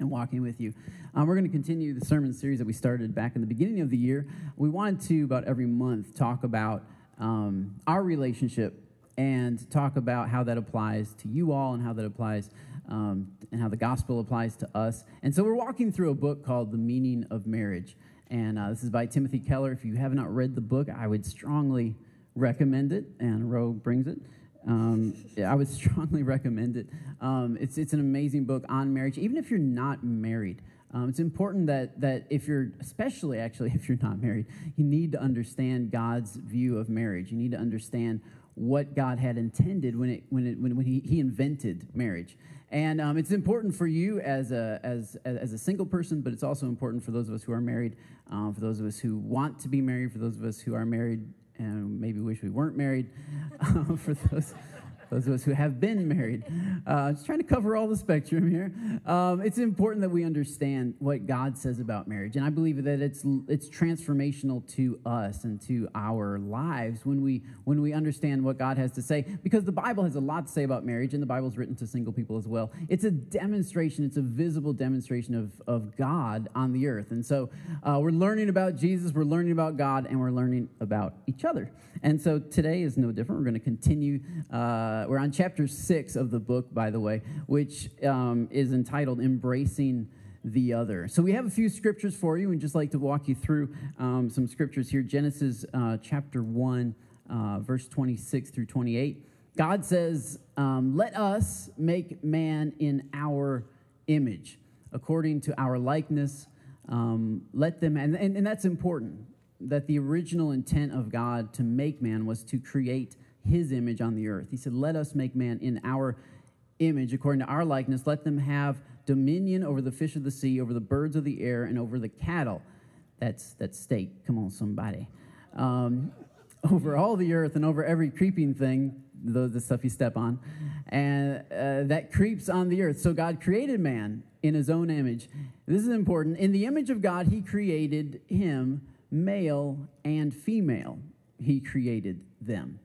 and walking with you. Um, we're going to continue the sermon series that we started back in the beginning of the year. We wanted to, about every month, talk about um, our relationship and talk about how that applies to you all and how that applies um, and how the gospel applies to us. And so we're walking through a book called The Meaning of Marriage. And uh, this is by Timothy Keller. If you have not read the book, I would strongly recommend it. And Ro brings it. Um, I would strongly recommend it. Um, it's, it's an amazing book on marriage, even if you're not married. Um, it's important that, that if you're, especially actually if you're not married, you need to understand God's view of marriage. You need to understand what God had intended when, it, when, it, when, when he, he invented marriage. And um, it's important for you as a, as, as a single person, but it's also important for those of us who are married, um, for those of us who want to be married, for those of us who are married and maybe wish we weren't married, uh, for those those of us who have been married. Uh, just trying to cover all the spectrum here. Um, it's important that we understand what God says about marriage, and I believe that it's it's transformational to us and to our lives when we when we understand what God has to say. Because the Bible has a lot to say about marriage, and the Bible's written to single people as well. It's a demonstration. It's a visible demonstration of of God on the earth, and so uh, we're learning about Jesus, we're learning about God, and we're learning about each other. And so today is no different. We're going to continue. Uh, uh, we're on chapter six of the book, by the way, which um, is entitled Embracing the Other. So we have a few scriptures for you, and just like to walk you through um, some scriptures here. Genesis uh, chapter 1, uh, verse 26 through 28. God says, um, Let us make man in our image, according to our likeness. Um, let them, and, and, and that's important, that the original intent of God to make man was to create his image on the earth. He said, Let us make man in our image, according to our likeness. Let them have dominion over the fish of the sea, over the birds of the air, and over the cattle. That's, that's state. Come on, somebody. Um, over all the earth and over every creeping thing, the, the stuff you step on, and uh, that creeps on the earth. So God created man in his own image. This is important. In the image of God, he created him, male and female. He created them.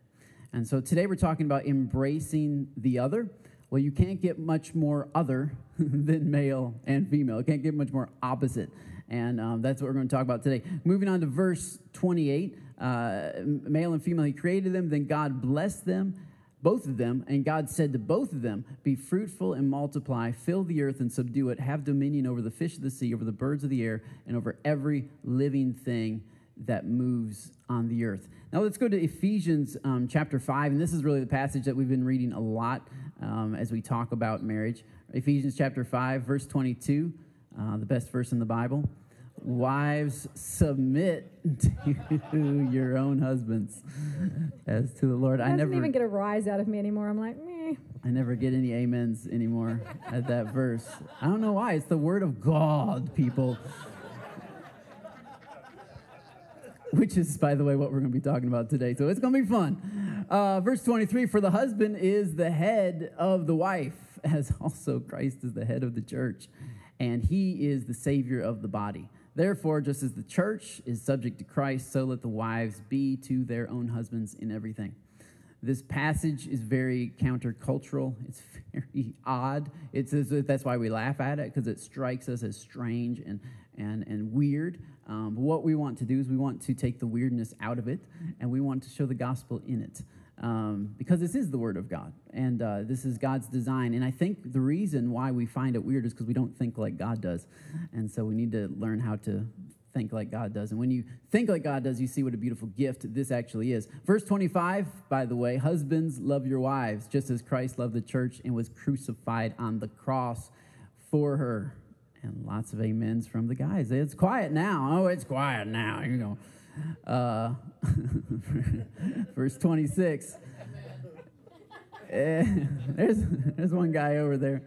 And so today we're talking about embracing the other. Well, you can't get much more other than male and female. You can't get much more opposite. And um, that's what we're going to talk about today. Moving on to verse 28 uh, male and female, he created them. Then God blessed them, both of them. And God said to both of them, Be fruitful and multiply, fill the earth and subdue it, have dominion over the fish of the sea, over the birds of the air, and over every living thing that moves on the earth. Now let's go to Ephesians um, chapter 5, and this is really the passage that we've been reading a lot um, as we talk about marriage. Ephesians chapter 5, verse 22, uh, the best verse in the Bible. Wives, submit to your own husbands as to the Lord. I never even get a rise out of me anymore. I'm like, meh. I never get any amens anymore at that verse. I don't know why. It's the word of God, people. Which is, by the way, what we're going to be talking about today. So it's going to be fun. Uh, verse 23 For the husband is the head of the wife, as also Christ is the head of the church, and he is the Savior of the body. Therefore, just as the church is subject to Christ, so let the wives be to their own husbands in everything. This passage is very countercultural. It's very odd. It's, that's why we laugh at it, because it strikes us as strange and, and, and weird. Um, but what we want to do is we want to take the weirdness out of it and we want to show the gospel in it. Um, because this is the word of God and uh, this is God's design. And I think the reason why we find it weird is because we don't think like God does. And so we need to learn how to think like God does. And when you think like God does, you see what a beautiful gift this actually is. Verse 25, by the way, husbands, love your wives, just as Christ loved the church and was crucified on the cross for her. And lots of amens from the guys. It's quiet now. Oh, it's quiet now. You know. Uh, verse 26. Eh, there's, there's one guy over there.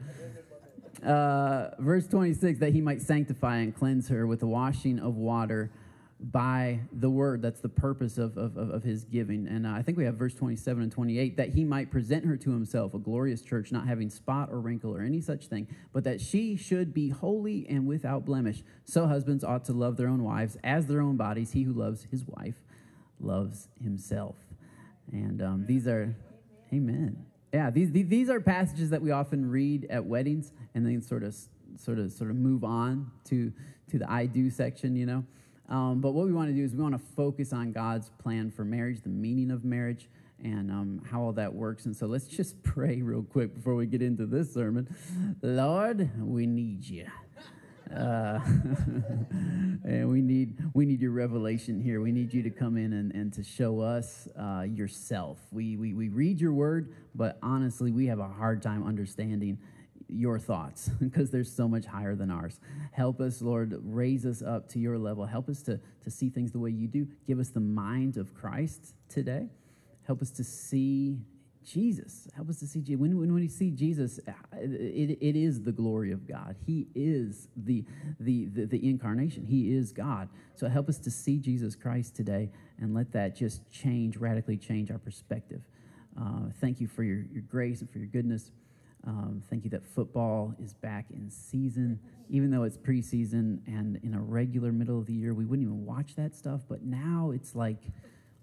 Uh, verse 26 that he might sanctify and cleanse her with the washing of water by the word. That's the purpose of, of, of his giving. And uh, I think we have verse 27 and 28 that he might present her to himself, a glorious church, not having spot or wrinkle or any such thing, but that she should be holy and without blemish. So husbands ought to love their own wives as their own bodies. He who loves his wife loves himself. And um, these are, amen. Yeah, these, these are passages that we often read at weddings and then sort of sort of sort of move on to to the I do section, you know. Um, but what we want to do is we want to focus on God's plan for marriage, the meaning of marriage, and um, how all that works. And so let's just pray real quick before we get into this sermon. Lord, we need you. Uh, and we need we need your revelation here. We need you to come in and, and to show us uh, yourself. We, we we read your word, but honestly, we have a hard time understanding your thoughts because they're so much higher than ours. Help us, Lord, raise us up to your level. Help us to, to see things the way you do. Give us the mind of Christ today. Help us to see Jesus. Help us to see Jesus. When, when we see Jesus, it, it is the glory of God. He is the, the, the, the, incarnation. He is God. So help us to see Jesus Christ today and let that just change, radically change our perspective. Uh, thank you for your, your grace and for your goodness. Um, thank you that football is back in season, even though it's preseason and in a regular middle of the year, we wouldn't even watch that stuff. But now it's like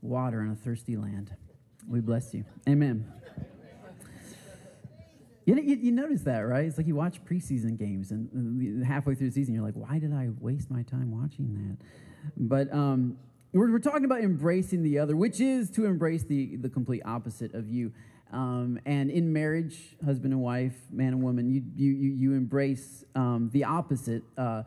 water in a thirsty land. We bless you. Amen. You, you, you, notice that, right? It's like you watch preseason games, and halfway through the season, you're like, why did I waste my time watching that? But um, we're, we're talking about embracing the other, which is to embrace the, the complete opposite of you. Um, and in marriage, husband and wife, man and woman, you, you, you embrace um, the opposite, uh,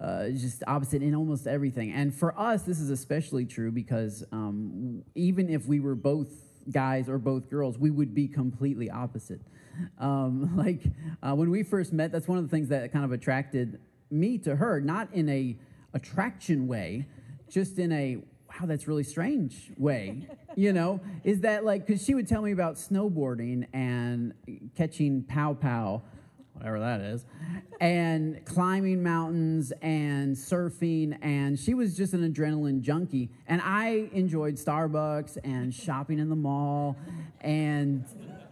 uh, just opposite in almost everything. And for us, this is especially true because um, even if we were both guys or both girls, we would be completely opposite. Um, like uh, when we first met, that's one of the things that kind of attracted me to her, not in a attraction way, just in a wow, that's really strange way, you know, is that like, because she would tell me about snowboarding and catching pow pow, whatever that is, and climbing mountains and surfing. And she was just an adrenaline junkie. And I enjoyed Starbucks and shopping in the mall and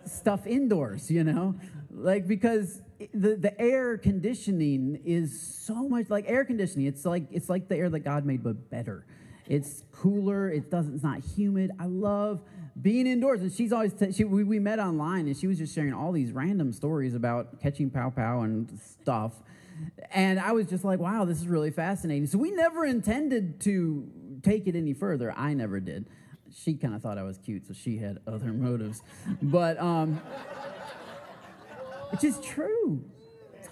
stuff indoors, you know, like because the, the air conditioning is so much like air conditioning. It's like it's like the air that God made, but better. It's cooler. It doesn't. It's not humid. I love being indoors. And she's always t- she, we, we met online, and she was just sharing all these random stories about catching pow pow and stuff. And I was just like, wow, this is really fascinating. So we never intended to take it any further. I never did. She kind of thought I was cute, so she had other motives. But um, which is true.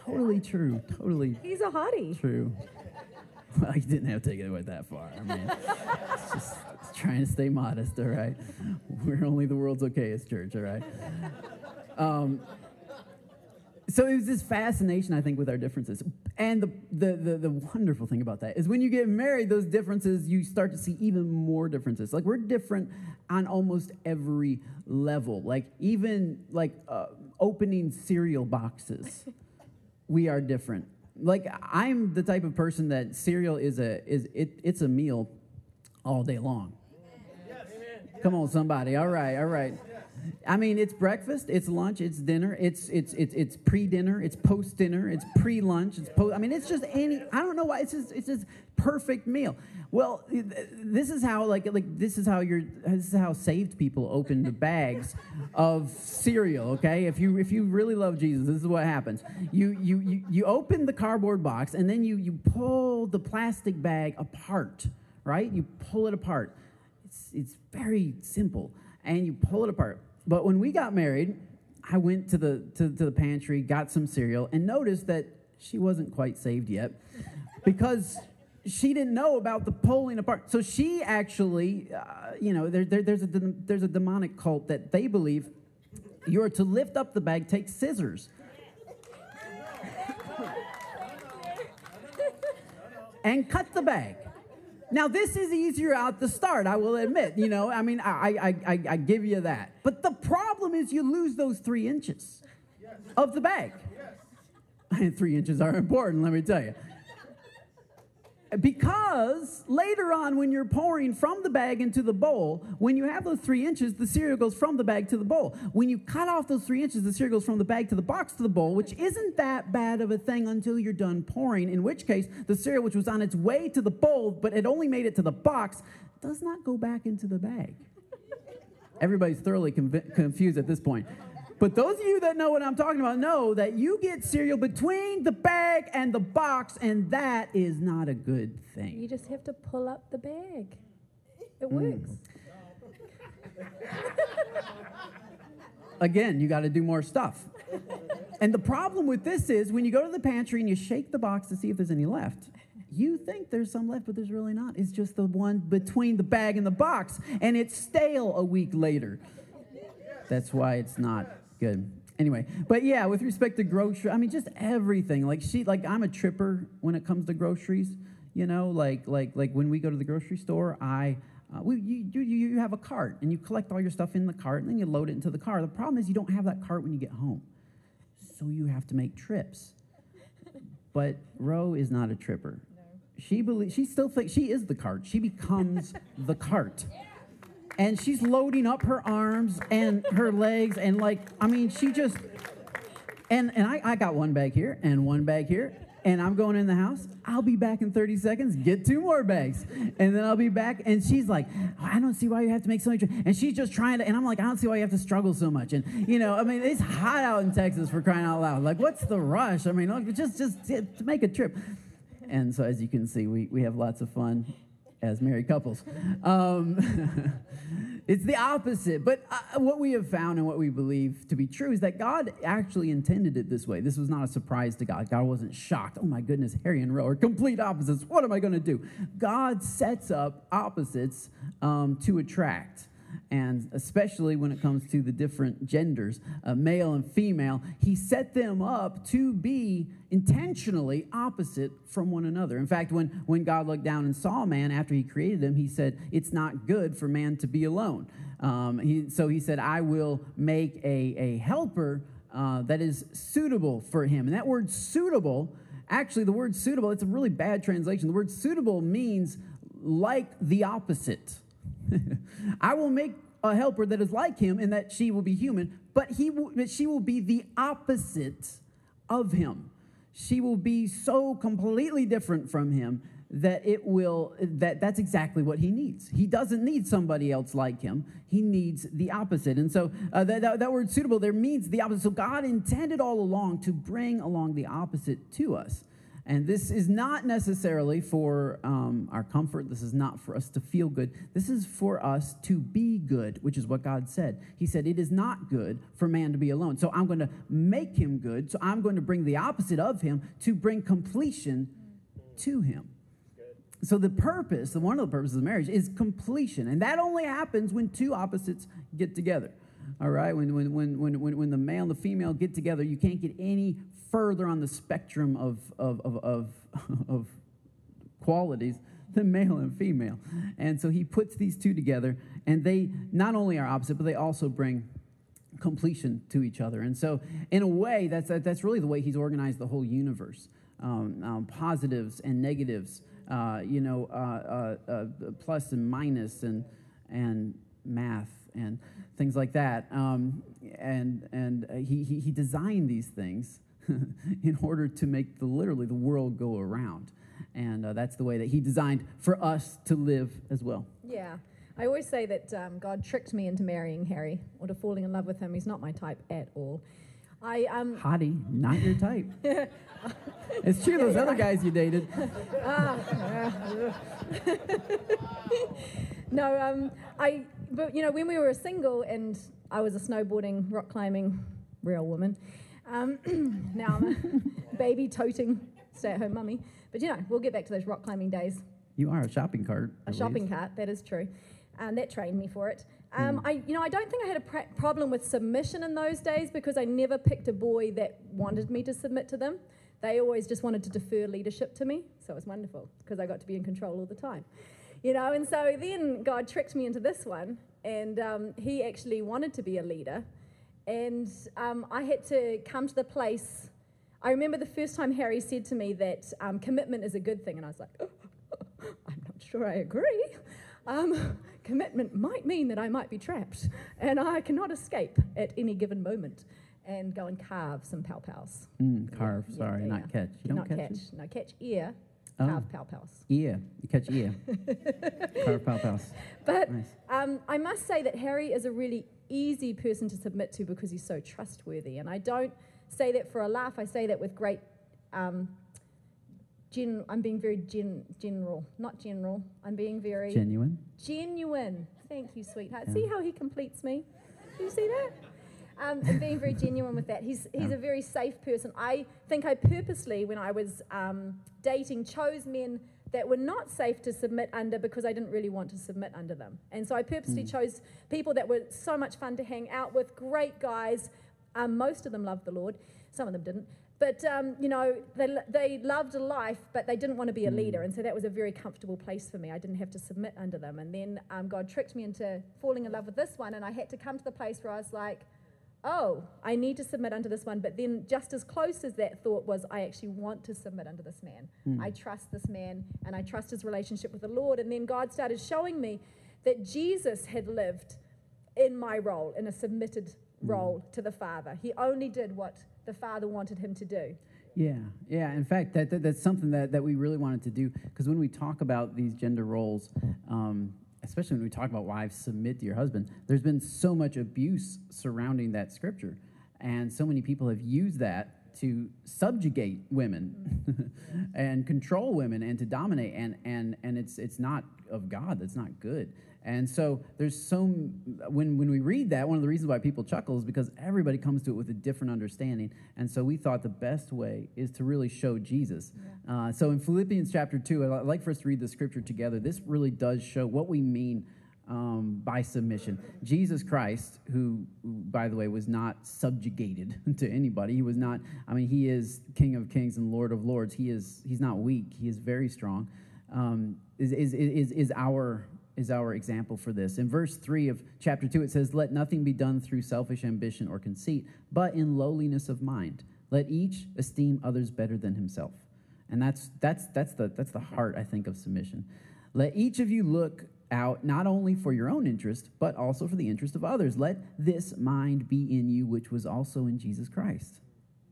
Totally true. Totally. He's a hottie. True. Well, you didn't have to take it away that far. I mean, just trying to stay modest, all right? We're only the world's okayest church, all right? Um, so it was this fascination, I think, with our differences. And the, the, the, the, wonderful thing about that is when you get married, those differences, you start to see even more differences. Like we're different on almost every level. Like even like uh, opening cereal boxes, we are different like I'm the type of person that cereal is a is it it's a meal all day long. Come on, somebody. All right, all right. I mean, it's breakfast, it's lunch, it's dinner, it's it's it's it's pre-dinner, it's post-dinner, it's pre-lunch, it's post. I mean, it's just any. I don't know why. It's just it's just perfect meal. Well, this is how like like this is how you're this is how saved people open the bags of cereal. Okay, if you if you really love Jesus, this is what happens. You you you you open the cardboard box and then you you pull the plastic bag apart. Right, you pull it apart. It's it's very simple, and you pull it apart but when we got married, I went to the, to, to the pantry, got some cereal, and noticed that she wasn't quite saved yet because she didn't know about the pulling apart. So she actually, uh, you know, there, there, there's, a, there's a demonic cult that they believe you are to lift up the bag, take scissors. and cut the bag. Now, this is easier out the start, I will admit. You know, I mean, I, I, I, I give you that. But the problem is you lose those three inches of the bag. And three inches are important, let me tell you. Because later on, when you're pouring from the bag into the bowl, when you have those three inches, the cereal goes from the bag to the bowl. When you cut off those three inches, the cereal goes from the bag to the box to the bowl, which isn't that bad of a thing until you're done pouring, in which case, the cereal, which was on its way to the bowl but it only made it to the box, does not go back into the bag. Everybody's thoroughly conv- confused at this point. But those of you that know what I'm talking about know that you get cereal between the bag and the box, and that is not a good thing. You just have to pull up the bag. It Mm. works. Again, you got to do more stuff. And the problem with this is when you go to the pantry and you shake the box to see if there's any left, you think there's some left, but there's really not. It's just the one between the bag and the box, and it's stale a week later. That's why it's not good. Anyway, but yeah, with respect to grocery, I mean, just everything. Like she, like I'm a tripper when it comes to groceries. You know, like like like when we go to the grocery store, I. Uh, we, you, you, you have a cart and you collect all your stuff in the cart and then you load it into the car. The problem is you don't have that cart when you get home. So you have to make trips. But Ro is not a tripper. She believes she still thinks she is the cart. She becomes the cart. And she's loading up her arms and her legs and like I mean she just and and I, I got one bag here and one bag here and I'm going in the house. I'll be back in 30 seconds. Get two more bags, and then I'll be back. And she's like, I don't see why you have to make so much. And she's just trying to. And I'm like, I don't see why you have to struggle so much. And you know, I mean, it's hot out in Texas for crying out loud. Like, what's the rush? I mean, look, just just to make a trip. And so, as you can see, we we have lots of fun as married couples. Um, it's the opposite. But uh, what we have found and what we believe to be true is that God actually intended it this way. This was not a surprise to God. God wasn't shocked. Oh my goodness, Harry and Ro are complete opposites. What am I going to do? God sets up opposites um, to attract and especially when it comes to the different genders, uh, male and female, he set them up to be intentionally opposite from one another. In fact, when, when God looked down and saw man after he created him, he said, It's not good for man to be alone. Um, he, so he said, I will make a, a helper uh, that is suitable for him. And that word suitable, actually, the word suitable, it's a really bad translation. The word suitable means like the opposite. I will make a helper that is like him and that she will be human, but he will, she will be the opposite of him. She will be so completely different from him that it will that that's exactly what he needs. He doesn't need somebody else like him. He needs the opposite. And so uh, that, that, that word suitable there means the opposite. So God intended all along to bring along the opposite to us. And this is not necessarily for um, our comfort. This is not for us to feel good. This is for us to be good, which is what God said. He said, It is not good for man to be alone. So I'm going to make him good. So I'm going to bring the opposite of him to bring completion to him. So the purpose, the one of the purposes of marriage is completion. And that only happens when two opposites get together. All right? When, when, when, when, when, the male and the female get together, you can't get any further on the spectrum of, of, of, of, of qualities than male and female. And so he puts these two together, and they not only are opposite, but they also bring completion to each other. And so, in a way, that's, that's really the way he's organized the whole universe um, um, positives and negatives, uh, you know, uh, uh, uh, plus and minus, and, and math, and things like that. Um, and and uh, he, he, he designed these things in order to make the literally the world go around. And uh, that's the way that he designed for us to live as well. Yeah. I always say that um, God tricked me into marrying Harry or to falling in love with him. He's not my type at all. I um, Hottie, not your type. it's true, those other guys you dated. no, um, I, but you know, when we were single and I was a snowboarding, rock climbing, real woman. Um, now I'm a baby toting, stay at home mummy. But you know, we'll get back to those rock climbing days. You are a shopping cart. A shopping least. cart, that is true. And that trained me for it. Um, I, you know, I don't think I had a pr- problem with submission in those days because I never picked a boy that wanted me to submit to them. They always just wanted to defer leadership to me, so it was wonderful because I got to be in control all the time, you know. And so then God tricked me into this one, and um, He actually wanted to be a leader, and um, I had to come to the place. I remember the first time Harry said to me that um, commitment is a good thing, and I was like, I'm not sure I agree. Um, commitment might mean that I might be trapped and I cannot escape at any given moment and go and carve some pow pows. Mm, carve, sorry, not catch. You don't not catch. catch. No, catch ear. Oh. Carve pow pows. Ear. You catch ear. Carve pow pows. But Nice. um, I must say that Harry is a really easy person to submit to because he's so trustworthy. And I don't say that for a laugh, I say that with great. Um, gen- I'm being very gen- general, not general. I'm being very Genuine. genuine. Thank you, sweetheart. Yeah. See how he completes me? Do you see that? Um, and being very genuine with that. He's, he's a very safe person. I think I purposely, when I was um, dating, chose men that were not safe to submit under because I didn't really want to submit under them. And so I purposely chose people that were so much fun to hang out with, great guys. Um, most of them loved the Lord, some of them didn't. But, um, you know, they, they loved life, but they didn't want to be a leader. And so that was a very comfortable place for me. I didn't have to submit under them. And then um, God tricked me into falling in love with this one. And I had to come to the place where I was like, oh, I need to submit under this one. But then, just as close as that thought was, I actually want to submit under this man. I trust this man and I trust his relationship with the Lord. And then God started showing me that Jesus had lived in my role, in a submitted role to the Father. He only did what the Father wanted him to do. Yeah, yeah. In fact, that, that that's something that, that we really wanted to do because when we talk about these gender roles, um, especially when we talk about wives submit to your husband, there's been so much abuse surrounding that scripture, and so many people have used that to subjugate women and control women and to dominate, and and and it's it's not of God. That's not good. And so there's so when when we read that, one of the reasons why people chuckle is because everybody comes to it with a different understanding. And so we thought the best way is to really show Jesus. Uh, so in Philippians chapter two, I'd like for us to read the scripture together. This really does show what we mean um, by submission. Jesus Christ, who, who, by the way, was not subjugated to anybody. He was not. I mean, he is King of Kings and Lord of Lords. He is. He's not weak. He is very strong. Um, is, is, is, is our is our example for this. In verse 3 of chapter 2, it says, Let nothing be done through selfish ambition or conceit, but in lowliness of mind. Let each esteem others better than himself. And that's, that's, that's, the, that's the heart, I think, of submission. Let each of you look out not only for your own interest, but also for the interest of others. Let this mind be in you, which was also in Jesus Christ.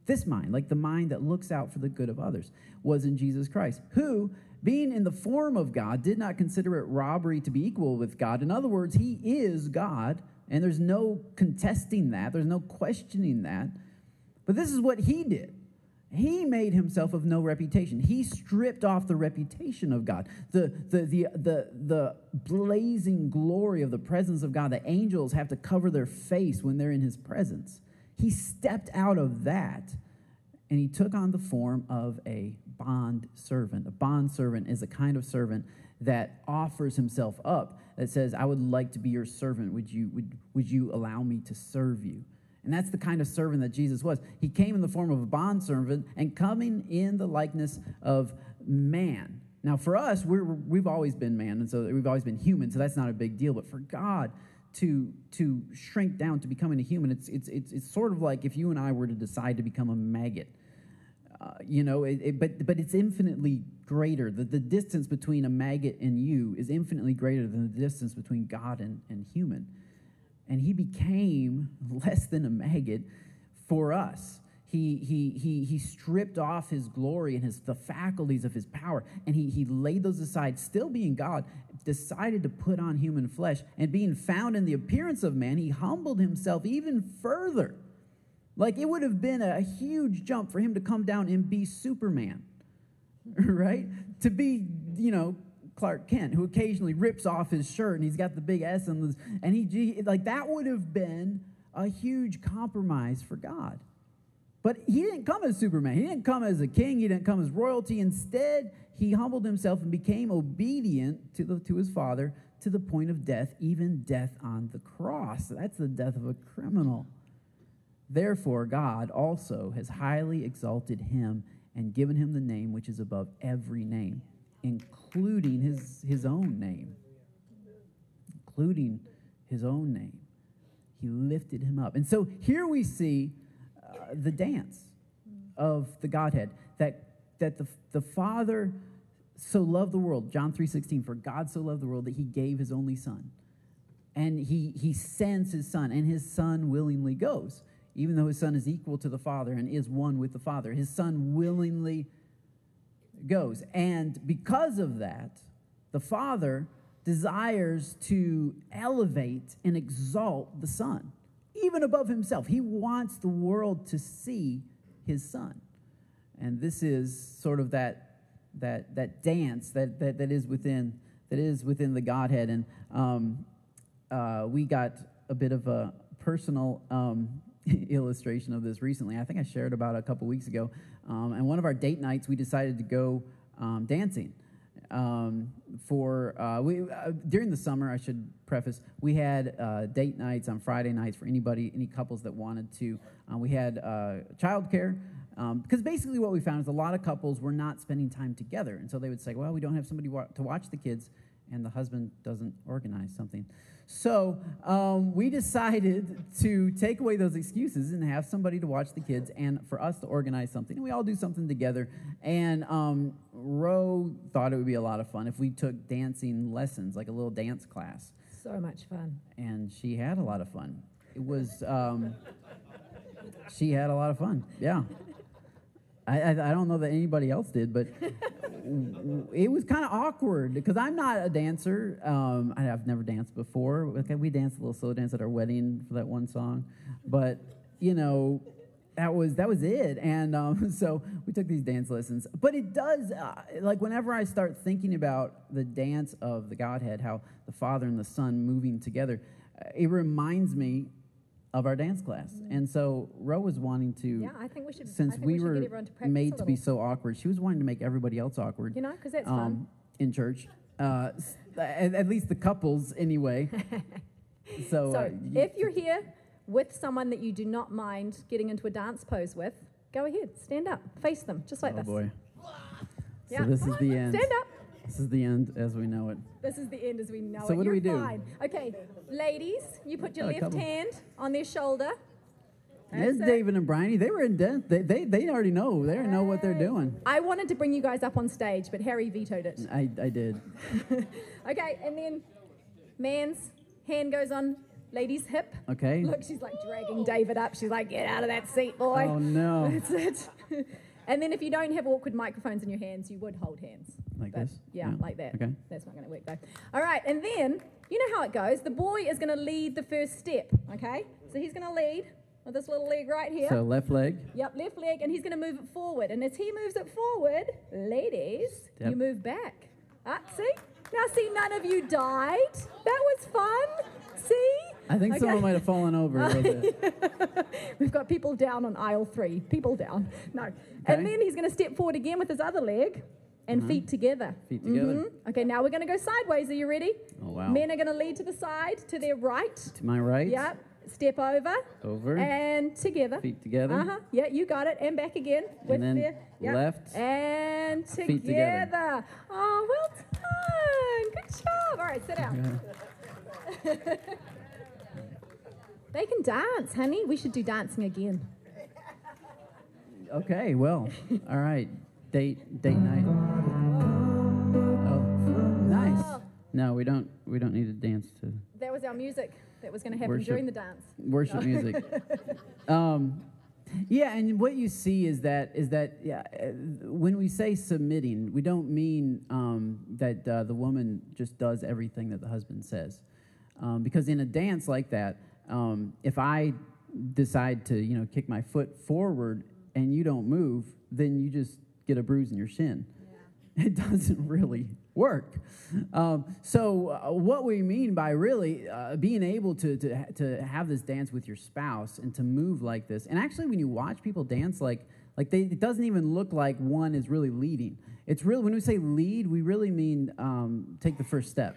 This mind, like the mind that looks out for the good of others, was in Jesus Christ, who, being in the form of God, did not consider it robbery to be equal with God. In other words, he is God, and there's no contesting that, there's no questioning that. But this is what he did. He made himself of no reputation. He stripped off the reputation of God, the, the, the, the, the blazing glory of the presence of God. The angels have to cover their face when they're in his presence. He stepped out of that and he took on the form of a bond servant. A bond servant is a kind of servant that offers himself up, that says, I would like to be your servant. Would you, would, would you allow me to serve you? And that's the kind of servant that Jesus was. He came in the form of a bond servant and coming in the likeness of man. Now, for us, we're, we've always been man, and so we've always been human, so that's not a big deal. But for God, to to shrink down to becoming a human. It's it's it's, it's sort of like if you and I were to decide to become a maggot. Uh, you know, it, it, but but it's infinitely greater. The, the distance between a maggot and you is infinitely greater than the distance between God and, and human. And he became less than a maggot for us. He, he, he, he stripped off his glory and his, the faculties of his power, and he, he laid those aside, still being God, decided to put on human flesh. And being found in the appearance of man, he humbled himself even further. Like it would have been a huge jump for him to come down and be Superman, right? To be, you know, Clark Kent, who occasionally rips off his shirt and he's got the big S and, and he, like, that would have been a huge compromise for God. But he didn't come as Superman. He didn't come as a king. He didn't come as royalty. Instead, he humbled himself and became obedient to, the, to his father to the point of death, even death on the cross. That's the death of a criminal. Therefore, God also has highly exalted him and given him the name which is above every name, including his, his own name. Including his own name. He lifted him up. And so here we see uh, the dance of the Godhead that, that the, the Father so loved the world, John 3.16, for God so loved the world that he gave his only son. And he, he sends his son, and his son willingly goes even though his son is equal to the Father and is one with the Father. His son willingly goes. And because of that, the Father desires to elevate and exalt the Son, even above himself. He wants the world to see his Son. And this is sort of that, that, that dance that, that, that, is within, that is within the Godhead. And um, uh, we got a bit of a personal um, illustration of this recently. I think I shared about a couple weeks ago. Um, and one of our date nights, we decided to go um, dancing. Um, for uh, we uh, during the summer, I should preface, we had uh, date nights on Friday nights for anybody, any couples that wanted to. Uh, we had uh, childcare. Um, because basically, what we found is a lot of couples were not spending time together. And so they would say, Well, we don't have somebody wa- to watch the kids, and the husband doesn't organize something. So um, we decided to take away those excuses and have somebody to watch the kids and for us to organize something. And we all do something together. And um, Ro thought it would be a lot of fun if we took dancing lessons, like a little dance class. So much fun. And she had a lot of fun. It was, um, she had a lot of fun. Yeah. I, I, I, don't know that anybody else did, but it was kind of awkward because I'm not a dancer. Um, I, have never danced before. Okay, we danced a little slow dance at our wedding for that one song, but you know, that was that was it. And um, so we took these dance lessons. But it does uh, like whenever I start thinking about the dance of the Godhead, how the Father and the Son moving together, uh, it reminds me of our dance class. Mm-hmm. And so Ro was wanting to. Yeah, I think we should. Since we, we, were to made to be so awkward, she was wanting to make everybody else awkward. You know, because that's um, fun in church. Uh, at, at, least the couples, anyway. so, so uh, if you're here with someone that you do not mind getting into a dance pose with, go ahead, stand up, face them, just like oh this. Oh boy. Yeah. So this is the end. Stand up. This is the end as we know it. This is the end as we know so it. So what You're do we do? Okay, ladies, you put your left hand on their shoulder. That's David and Bryony. They were in dance. They, they, they already know. They already know what they're doing. I wanted to bring you guys up on stage, but Harry vetoed it. I, I did. okay, and then man's hand goes on lady's hip. Okay. Look, she's like dragging David up. She's like, get out of that seat, boy. Oh, no. That's it. and then if you don't have awkward microphones in your hands, you would hold hands. Like but, this? Yeah, yeah, like that. Okay. That's not going to work though. All right, and then you know how it goes. The boy is going to lead the first step, okay? So he's going to lead with this little leg right here. So left leg. Yep, left leg, and he's going to move it forward. And as he moves it forward, ladies, yep. you move back. Ah, see? Now, see, none of you died. That was fun. See? I think okay. someone might have fallen over a little bit. We've got people down on aisle three. People down. No. Okay. And then he's going to step forward again with his other leg and mm-hmm. feet together. Feet together. Mm-hmm. Okay, now we're going to go sideways. Are you ready? Oh, wow. Men are going to lead to the side, to their right. To my right. Yep. Step over. Over. And together. Feet together. Uh huh. Yeah, you got it. And back again. With and then their, yep. left. And together. Feet together. Oh, well done. Good job. All right, sit down. they can dance, honey. We should do dancing again. Okay, well, all right. Date date night. Oh, nice. No, we don't. We don't need to dance to. That was our music that was going to happen worship, during the dance. Worship music. um, yeah, and what you see is that is that yeah, uh, when we say submitting, we don't mean um, that uh, the woman just does everything that the husband says, um, because in a dance like that, um, if I decide to you know kick my foot forward and you don't move, then you just get a bruise in your shin. Yeah. It doesn't really work. Um, so, uh, what we mean by really uh, being able to, to, to have this dance with your spouse and to move like this, and actually, when you watch people dance like like they, it doesn't even look like one is really leading. It's really when we say lead, we really mean um, take the first step.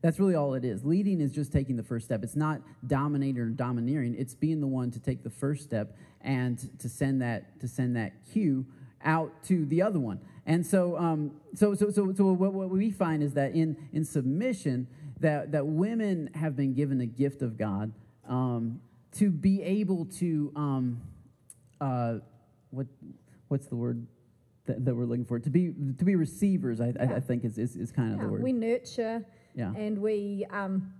That's really all it is. Leading is just taking the first step. It's not dominating or domineering. It's being the one to take the first step and to send that to send that cue out to the other one. And so, um, so, so, so, so what, what we find is that in, in submission, that, that women have been given a gift of God um, to be able to, um, uh, what, what's the word that, that, we're looking for? To be, to be receivers, I, yeah. I, I think is, is, is kind of the word. We nurture yeah. and we, um,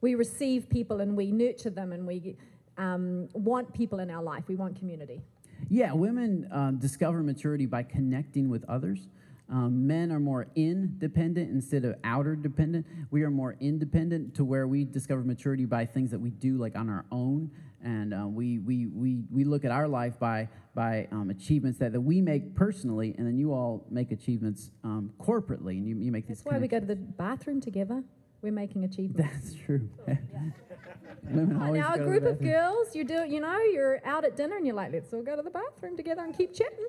we receive people and we nurture them and we um, want people in our life. We want community. Yeah, women um, discover maturity by connecting with others. Um, men are more independent instead of outer dependent. We are more independent to where we discover maturity by things that we do like on our own. And uh, we, we, we, we look at our life by, by um, achievements that, that we make personally, and then you all make achievements um, corporately, and you, you make That's why we go to the bathroom together. We're making achievements. That's true. Women always now, a go to the group of bathroom. girls, you do, you know, you're out at dinner and you're like, let's all go to the bathroom together and keep chatting.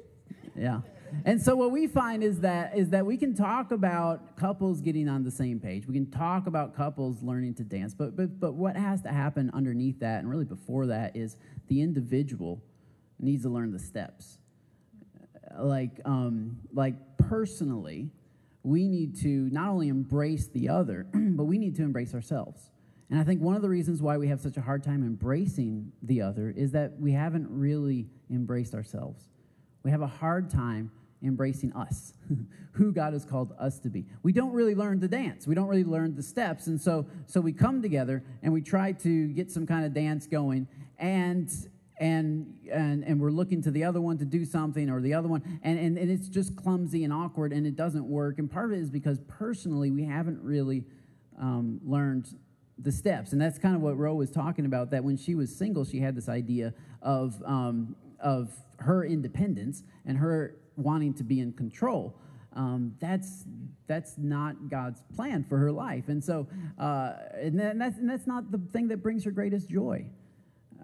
Yeah. And so what we find is that is that we can talk about couples getting on the same page. We can talk about couples learning to dance, but but but what has to happen underneath that and really before that is the individual needs to learn the steps. Like um like personally, we need to not only embrace the other, but we need to embrace ourselves. And I think one of the reasons why we have such a hard time embracing the other is that we haven't really embraced ourselves. We have a hard time embracing us, who God has called us to be. We don't really learn to dance. We don't really learn the steps. And so so we come together and we try to get some kind of dance going and and and and we're looking to the other one to do something or the other one and, and, and it's just clumsy and awkward and it doesn't work. And part of it is because personally we haven't really um, learned the steps. And that's kind of what Ro was talking about, that when she was single, she had this idea of, um, of her independence and her wanting to be in control. Um, that's, that's not God's plan for her life. And so, uh, and, that's, and that's not the thing that brings her greatest joy.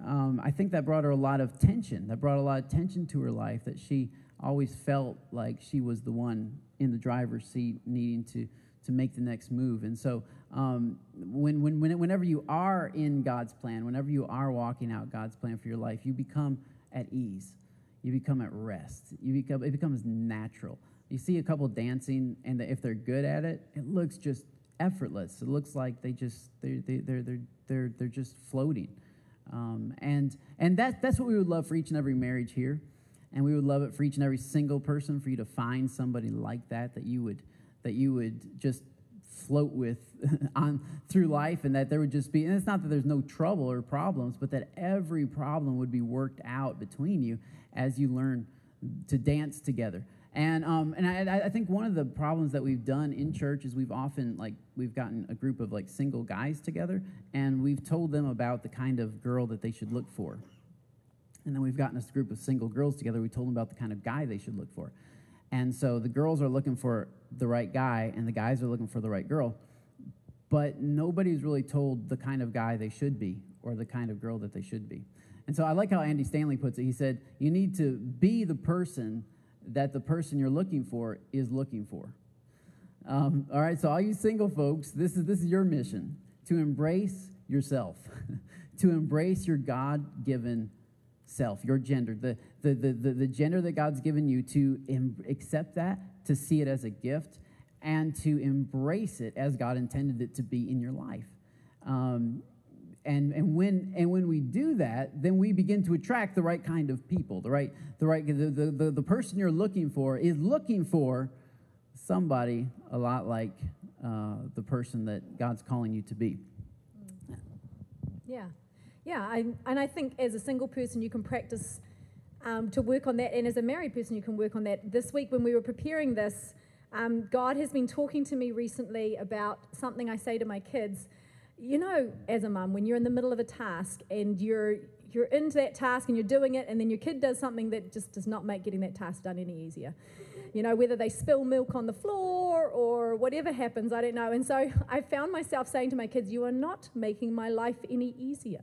Um, I think that brought her a lot of tension. That brought a lot of tension to her life that she always felt like she was the one in the driver's seat needing to, to make the next move. And so, um, when, when, when, whenever you are in God's plan, whenever you are walking out God's plan for your life, you become at ease. You become at rest. You become, it becomes natural. You see a couple dancing, and if they're good at it, it looks just effortless. It looks like they just they they they're they're they're, they're just floating. Um, and and that, that's what we would love for each and every marriage here. And we would love it for each and every single person for you to find somebody like that that you would that you would just float with on through life and that there would just be and it's not that there's no trouble or problems but that every problem would be worked out between you as you learn to dance together and um, and I, I think one of the problems that we've done in church is we've often like we've gotten a group of like single guys together and we've told them about the kind of girl that they should look for and then we've gotten this group of single girls together we told them about the kind of guy they should look for and so the girls are looking for the right guy, and the guys are looking for the right girl. But nobody's really told the kind of guy they should be or the kind of girl that they should be. And so I like how Andy Stanley puts it. He said, You need to be the person that the person you're looking for is looking for. Um, all right, so all you single folks, this is, this is your mission to embrace yourself, to embrace your God given self, your gender, the, the, the, the, the gender that God's given you, to em- accept that, to see it as a gift, and to embrace it as God intended it to be in your life. Um, and, and, when, and when we do that, then we begin to attract the right kind of people. The right, the, right the, the, the, the person you're looking for is looking for somebody a lot like uh, the person that God's calling you to be. Yeah. Yeah. I, and I think as a single person, you can practice um, to work on that. And as a married person, you can work on that. This week, when we were preparing this, um, God has been talking to me recently about something I say to my kids. You know, as a mum, when you're in the middle of a task and you're you're into that task and you're doing it, and then your kid does something that just does not make getting that task done any easier. You know, whether they spill milk on the floor or whatever happens, I don't know. And so I found myself saying to my kids, You are not making my life any easier.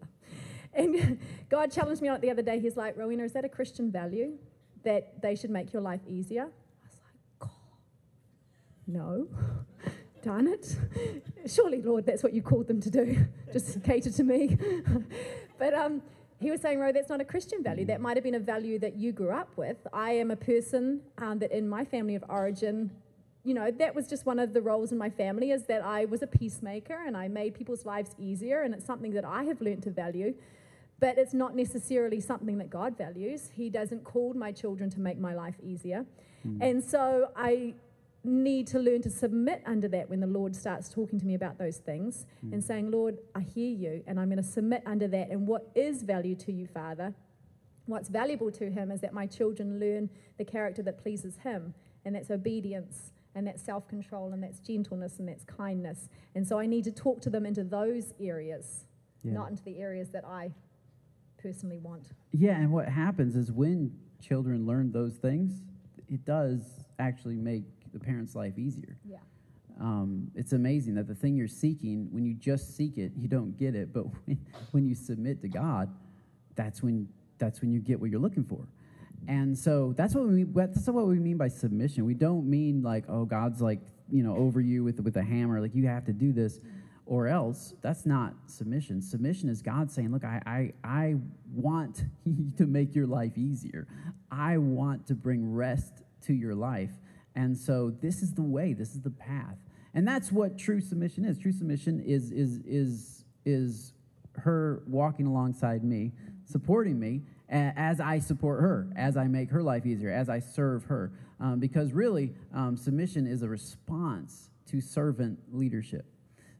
And God challenged me on it the other day. He's like, Rowena, is that a Christian value that they should make your life easier? I was like, God, no. Darn it. Surely, Lord, that's what you called them to do. Just cater to me. but um, he was saying, Ro, that's not a Christian value. That might have been a value that you grew up with. I am a person um, that in my family of origin, you know, that was just one of the roles in my family is that I was a peacemaker and I made people's lives easier. And it's something that I have learned to value. But it's not necessarily something that God values. He doesn't call my children to make my life easier. Mm. And so I need to learn to submit under that when the Lord starts talking to me about those things mm. and saying, Lord, I hear you, and I'm going to submit under that. And what is value to you, Father? What's valuable to Him is that my children learn the character that pleases Him and that's obedience, and that's self control, and that's gentleness, and that's kindness. And so I need to talk to them into those areas, Yeah. not into the areas that I personally want. Yeah, and what happens is when children learn those things, it does actually make the parent's life easier. Yeah. Um, it's amazing that the thing you're seeking, when you just seek it, you don't get it. But when, when you submit to God, that's when that's when you get what you're looking for. And so that's what we mean, that's what we mean by submission. We don't mean like, oh, God's like you know over you with with a hammer, like you have to do this, or else. That's not submission. Submission is God saying, look, I I, I want to make your life easier. I want to bring rest to your life. And so this is the way, this is the path. And that's what true submission is. True submission is is is is her walking alongside me, supporting me as I support her, as I make her life easier, as I serve her. Um, because really, um, submission is a response to servant leadership.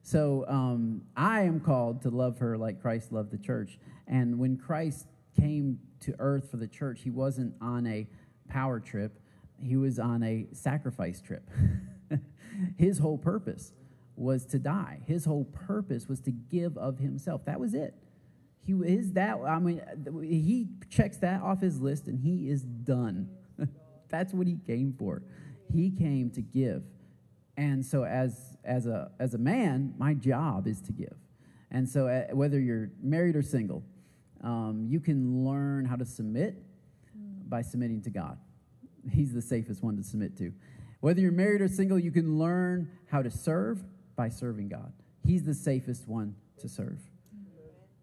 So um, I am called to love her like Christ loved the church. And when Christ came to earth for the church, he wasn't on a power trip, he was on a sacrifice trip. His whole purpose was to die. His whole purpose was to give of himself. That was it. He is that. I mean, he checks that off his list, and he is done. That's what he came for. He came to give, and so as as a as a man, my job is to give. And so, uh, whether you're married or single, um, you can learn how to submit by submitting to God. He's the safest one to submit to. Whether you're married or single, you can learn how to serve by serving God. He's the safest one to serve.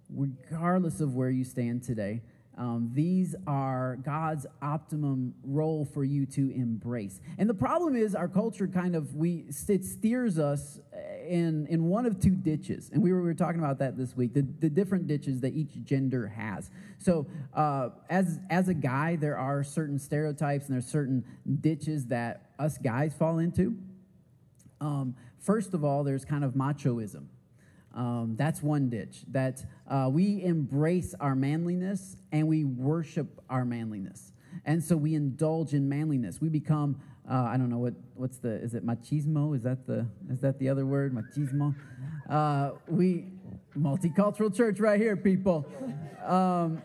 Regardless of where you stand today, um, these are God's optimum role for you to embrace. And the problem is, our culture kind of we it steers us in in one of two ditches, and we were, we were talking about that this week. The, the different ditches that each gender has. So, uh, as as a guy, there are certain stereotypes and there's certain ditches that us guys fall into. Um, first of all, there's kind of machoism. Um, that's one ditch. That uh, we embrace our manliness and we worship our manliness, and so we indulge in manliness. We become uh, I don't know what what's the is it machismo? Is that the is that the other word machismo? Uh, we multicultural church right here, people. Um,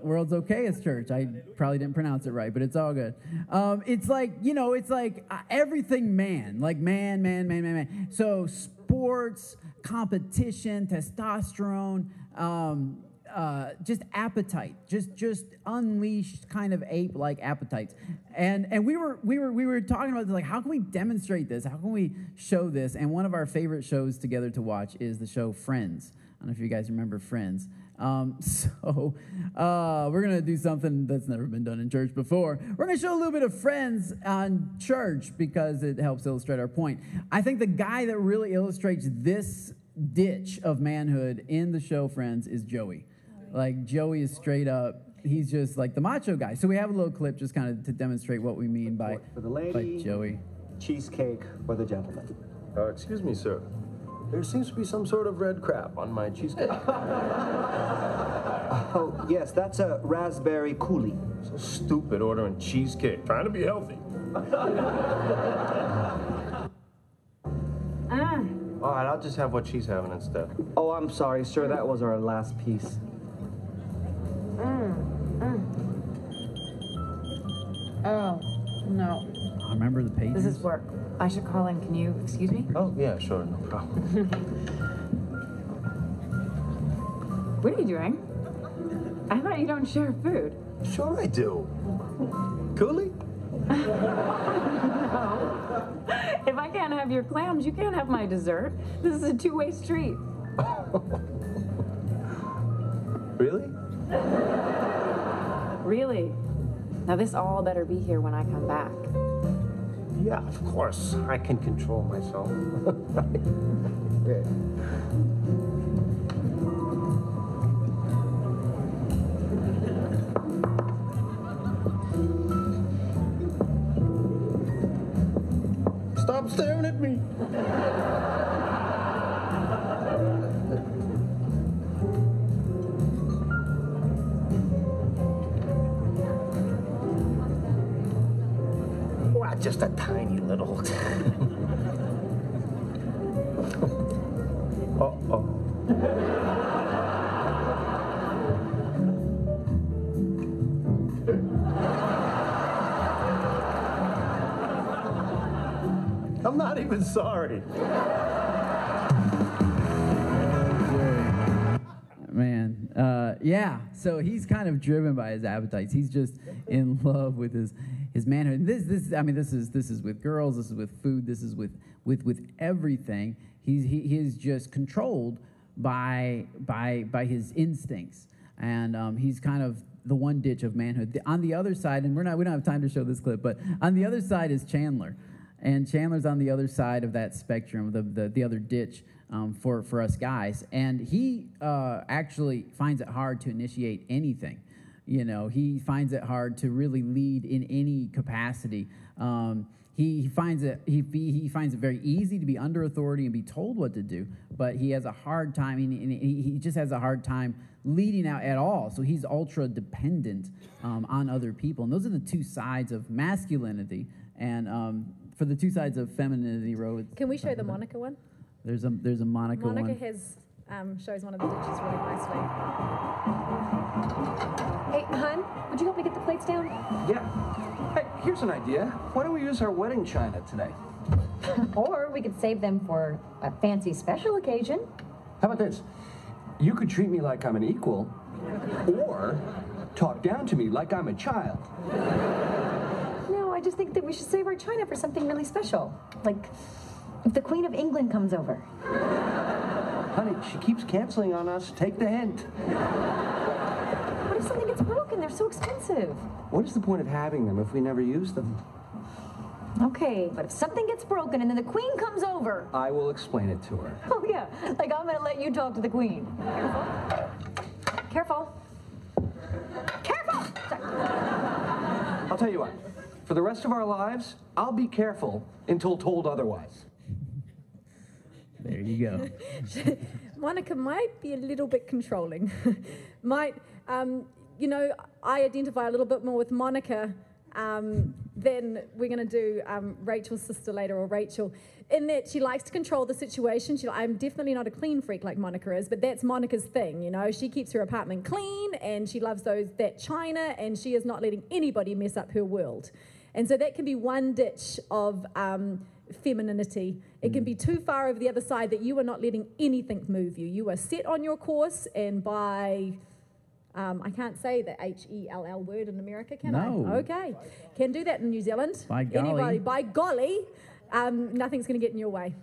world's okayest church. I probably didn't pronounce it right, but it's all good. Um, it's like you know, it's like uh, everything man, like man, man, man, man, man. So sports, competition, testosterone. Um, uh, just appetite, just just unleashed kind of ape-like appetites, and and we were we were we were talking about this, like how can we demonstrate this? How can we show this? And one of our favorite shows together to watch is the show Friends. I don't know if you guys remember Friends. Um, so uh, we're gonna do something that's never been done in church before. We're gonna show a little bit of Friends on church because it helps illustrate our point. I think the guy that really illustrates this ditch of manhood in the show Friends is Joey. Like Joey is straight up. He's just like the macho guy. So we have a little clip just kind of to demonstrate what we mean by, For the by lady. Joey. Cheesecake for the gentleman. Uh, excuse me, sir. There seems to be some sort of red crap on my cheesecake. Oh, yes, that's a raspberry coulis. so stupid ordering cheesecake. Trying to be healthy. All right, I'll just have what she's having instead. Oh, I'm sorry, sir, that was our last piece. Mm, mm. Oh, no. I remember the pages. This is work. I should call in. Can you excuse me? Oh, yeah, sure, no problem. What are you doing? I thought you don't share food. sure I do. Coulis? If I can't have your clams, you can't have my dessert. This is a two-way street. Really? Really? Now this all better be here when I come back. Yeah, of course. I can control myself. Stop staring at me. Just a tiny little. uh oh. I'm not even sorry. Man, uh, yeah. So he's kind of driven by his appetites. He's just in love with his his manhood. This, this, I mean, this is this is with girls. This is with food. This is with with with everything. He's he, he is just controlled by by by his instincts, and um, he's kind of the one ditch of manhood. The, on the other side, and we're not we don't have time to show this clip, but on the other side is Chandler, and Chandler's on the other side of that spectrum, the the, the other ditch um, for, for us guys. And he uh, actually finds it hard to initiate anything. You know, he finds it hard to really lead in any capacity. Um, he, he finds it he, he finds it very easy to be under authority and be told what to do, but he has a hard time. And he, he just has a hard time leading out at all. So he's ultra dependent um, on other people, and those are the two sides of masculinity. And um, for the two sides of femininity, Row, Can we show the Monica one? there's a there's a Monica, Monica one. has um, shows one of the ditches really nicely. Hey, hun, would you help me get the plates down? Yeah. Hey, here's an idea. Why don't we use our wedding china today? Or we could save them for a fancy special occasion. How about this? You could treat me like I'm an equal, or talk down to me like I'm a child. No, I just think that we should save our china for something really special. Like if the Queen of England comes over. Honey, she keeps canceling on us. Take the hint. What if something gets broken? They're so expensive. What is the point of having them if we never use them? Okay, but if something gets broken and then the Queen comes over. I will explain it to her. Oh, yeah. Like I'm gonna let you talk to the Queen. Careful. Careful! Sorry. I'll tell you what. For the rest of our lives, I'll be careful until told otherwise. There you go. Monica might be a little bit controlling. might, um, you know, I identify a little bit more with Monica um, than we're going to do um, Rachel's sister later or Rachel. In that she likes to control the situation. She, I'm definitely not a clean freak like Monica is, but that's Monica's thing. You know, she keeps her apartment clean and she loves those that china, and she is not letting anybody mess up her world. And so that can be one ditch of um, femininity. It can be too far over the other side that you are not letting anything move you. You are set on your course, and by um, I can't say the H E L L word in America, can No. I? Okay, can do that in New Zealand. By golly. Anybody, by golly, um, nothing's going to get in your way.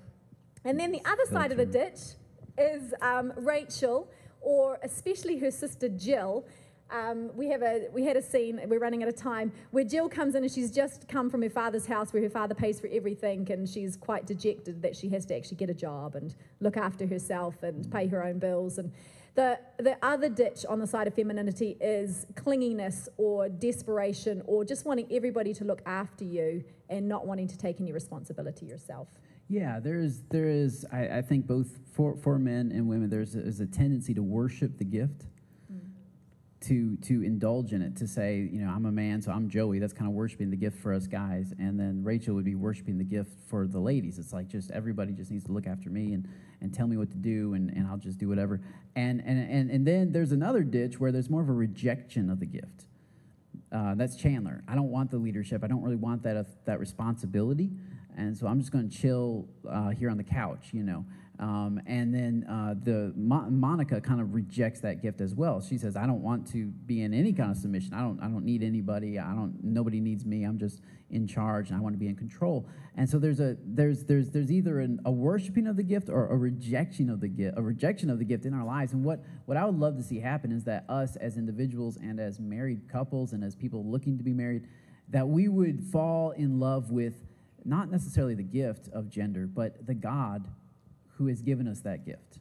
And then the other side of the ditch is um, Rachel, or especially her sister Jill. Um, we have a we had a scene. We're running out of time where Jill comes in and she's just come from her father's house where her father pays for everything, and she's quite dejected that she has to actually get a job and look after herself and pay her own bills. And the the other ditch on the side of femininity is clinginess or desperation or just wanting everybody to look after you and not wanting to take any responsibility yourself. Yeah, there is there is I, I think both for for men and women there's a, there's a tendency to worship the gift. To, to indulge in it, to say, you know, I'm a man, so I'm Joey. That's kind of worshiping the gift for us guys. And then Rachel would be worshiping the gift for the ladies. It's like just everybody just needs to look after me and, and tell me what to do, and, and I'll just do whatever. And, and, and, and then there's another ditch where there's more of a rejection of the gift. Uh, that's Chandler. I don't want the leadership. I don't really want that, uh, that responsibility. And so I'm just going to chill uh, here on the couch, you know. Um, and then uh, the Mo- Monica kind of rejects that gift as well. She says, "I don't want to be in any kind of submission. I don't. I don't need anybody. I don't. Nobody needs me. I'm just in charge, and I want to be in control." And so there's a there's there's there's either an, a worshiping of the gift or a rejection of the gift, a rejection of the gift in our lives. And what what I would love to see happen is that us as individuals and as married couples and as people looking to be married, that we would fall in love with not necessarily the gift of gender, but the God who has given us that gift.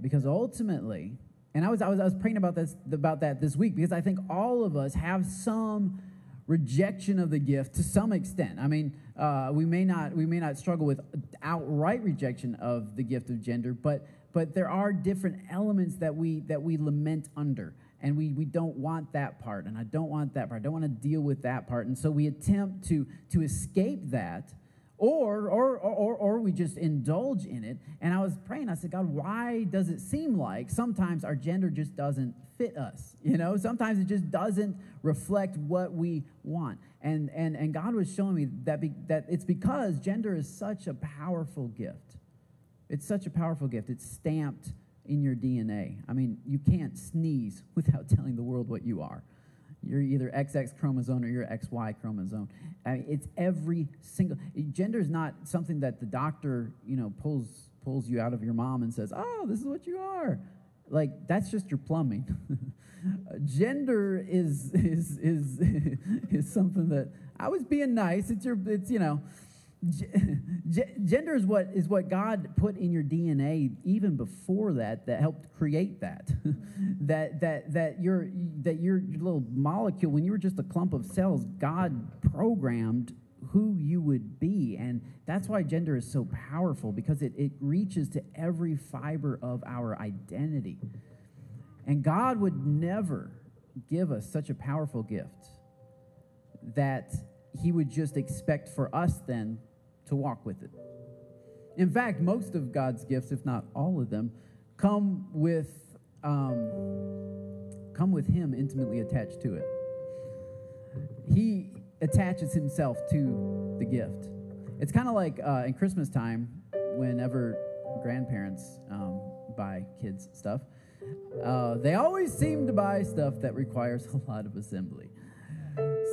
Because ultimately, and I was, I was, I was praying about, this, about that this week because I think all of us have some rejection of the gift to some extent. I mean, uh, we, may not, we may not struggle with outright rejection of the gift of gender, but, but there are different elements that we, that we lament under. and we, we don't want that part, and I don't want that part. I don't want to deal with that part. And so we attempt to, to escape that, or, or, or, or we just indulge in it. And I was praying, I said, God, why does it seem like sometimes our gender just doesn't fit us? You know, sometimes it just doesn't reflect what we want. And, and, and God was showing me that, be, that it's because gender is such a powerful gift. It's such a powerful gift. It's stamped in your DNA. I mean, you can't sneeze without telling the world what you are. You're either XX chromosome or you're XY chromosome. I mean, it's every single gender is not something that the doctor, you know, pulls pulls you out of your mom and says, "Oh, this is what you are." Like that's just your plumbing. gender is is is is something that I was being nice. It's your it's you know gender is what is what God put in your DNA even before that that helped create that. That that that your that your, little molecule when you were just a clump of cells God programmed who you would be. And that's why gender is so powerful because it, it reaches to every fiber of our identity. And God would never give us such a powerful gift that he would just expect for us then to walk with it. In fact, most of God's gifts, if not all of them, come with um, come with Him intimately attached to it. He attaches Himself to the gift. It's kind of like uh, in Christmas time, whenever grandparents um, buy kids stuff, uh, they always seem to buy stuff that requires a lot of assembly.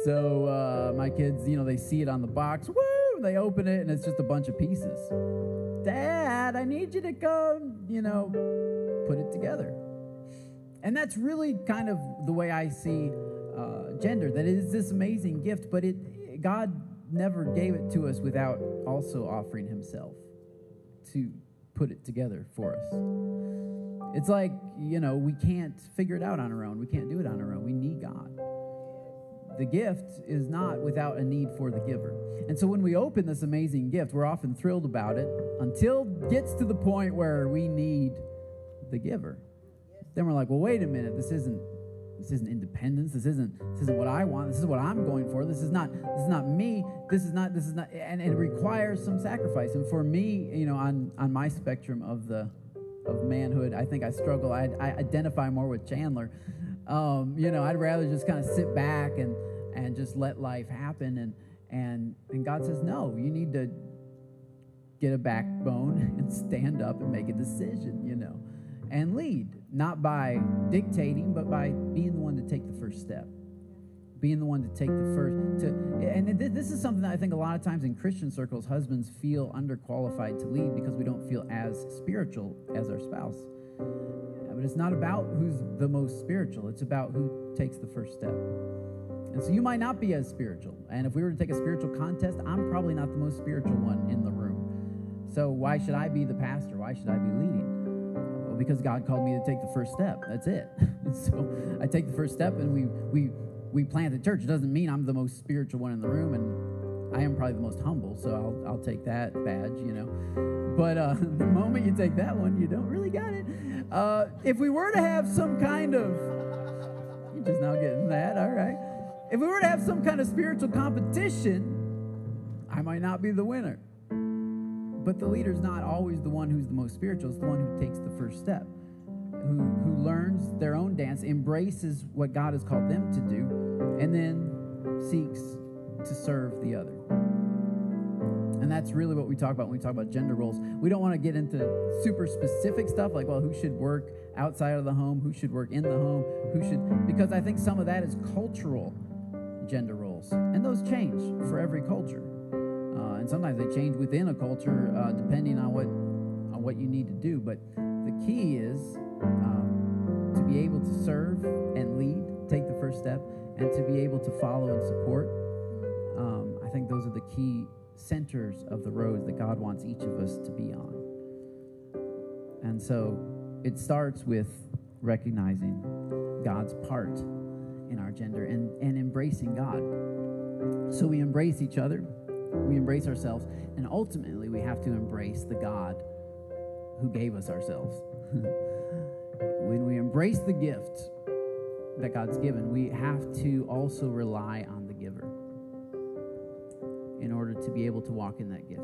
So uh, my kids, you know, they see it on the box. Woo! They open it and it's just a bunch of pieces. Dad, I need you to come, you know, put it together. And that's really kind of the way I see uh, gender. That it is this amazing gift, but it God never gave it to us without also offering Himself to put it together for us. It's like, you know, we can't figure it out on our own. We can't do it on our own. We need God the gift is not without a need for the giver. And so when we open this amazing gift, we're often thrilled about it until it gets to the point where we need the giver. Then we're like, well, wait a minute, this isn't this isn't independence. This isn't this isn't what I want. This is what I'm going for. This is not this is not me. This is not this is not and, it requires some sacrifice. And for me, you know, on on my spectrum of the of manhood, I think I struggle. I, I identify more with Chandler um, you know, I'd rather just kind of sit back and, and just let life happen. And, and, and God says, no, you need to get a backbone and stand up and make a decision, you know, and lead, not by dictating, but by being the one to take the first step. Being the one to take the first to, and this is something that I think a lot of times in Christian circles, husbands feel underqualified to lead because we don't feel as spiritual as our spouse. Uh, but it's not about who's the most spiritual, it's about who takes the first step. And so you might not be as spiritual. And if we were to take a spiritual contest, I'm probably not the most spiritual one in the room. So why should I be the pastor? Why should I be leading? Well, because God called me to take the first step. That's it. so I take the first step and we we we plant the church. It doesn't mean I'm the most spiritual one in the room and I am probably the most humble, so I'll, I'll take that badge, you know. But uh, the moment you take that one, you don't really got it. Uh, if we were to have some kind of, you're just now getting that, all right. If we were to have some kind of spiritual competition, I might not be the winner. But the leader's not always the one who's the most spiritual, it's the one who takes the first step, who, who learns their own dance, embraces what God has called them to do, and then seeks to serve the other. And that's really what we talk about when we talk about gender roles. We don't want to get into super specific stuff like, well, who should work outside of the home, who should work in the home, who should, because I think some of that is cultural gender roles. And those change for every culture. Uh, and sometimes they change within a culture uh, depending on what, on what you need to do. But the key is um, to be able to serve and lead, take the first step, and to be able to follow and support. Um, I think those are the key centers of the roads that God wants each of us to be on. And so it starts with recognizing God's part in our gender and, and embracing God. So we embrace each other, we embrace ourselves, and ultimately we have to embrace the God who gave us ourselves. when we embrace the gift, that God's given, we have to also rely on in order to be able to walk in that gift.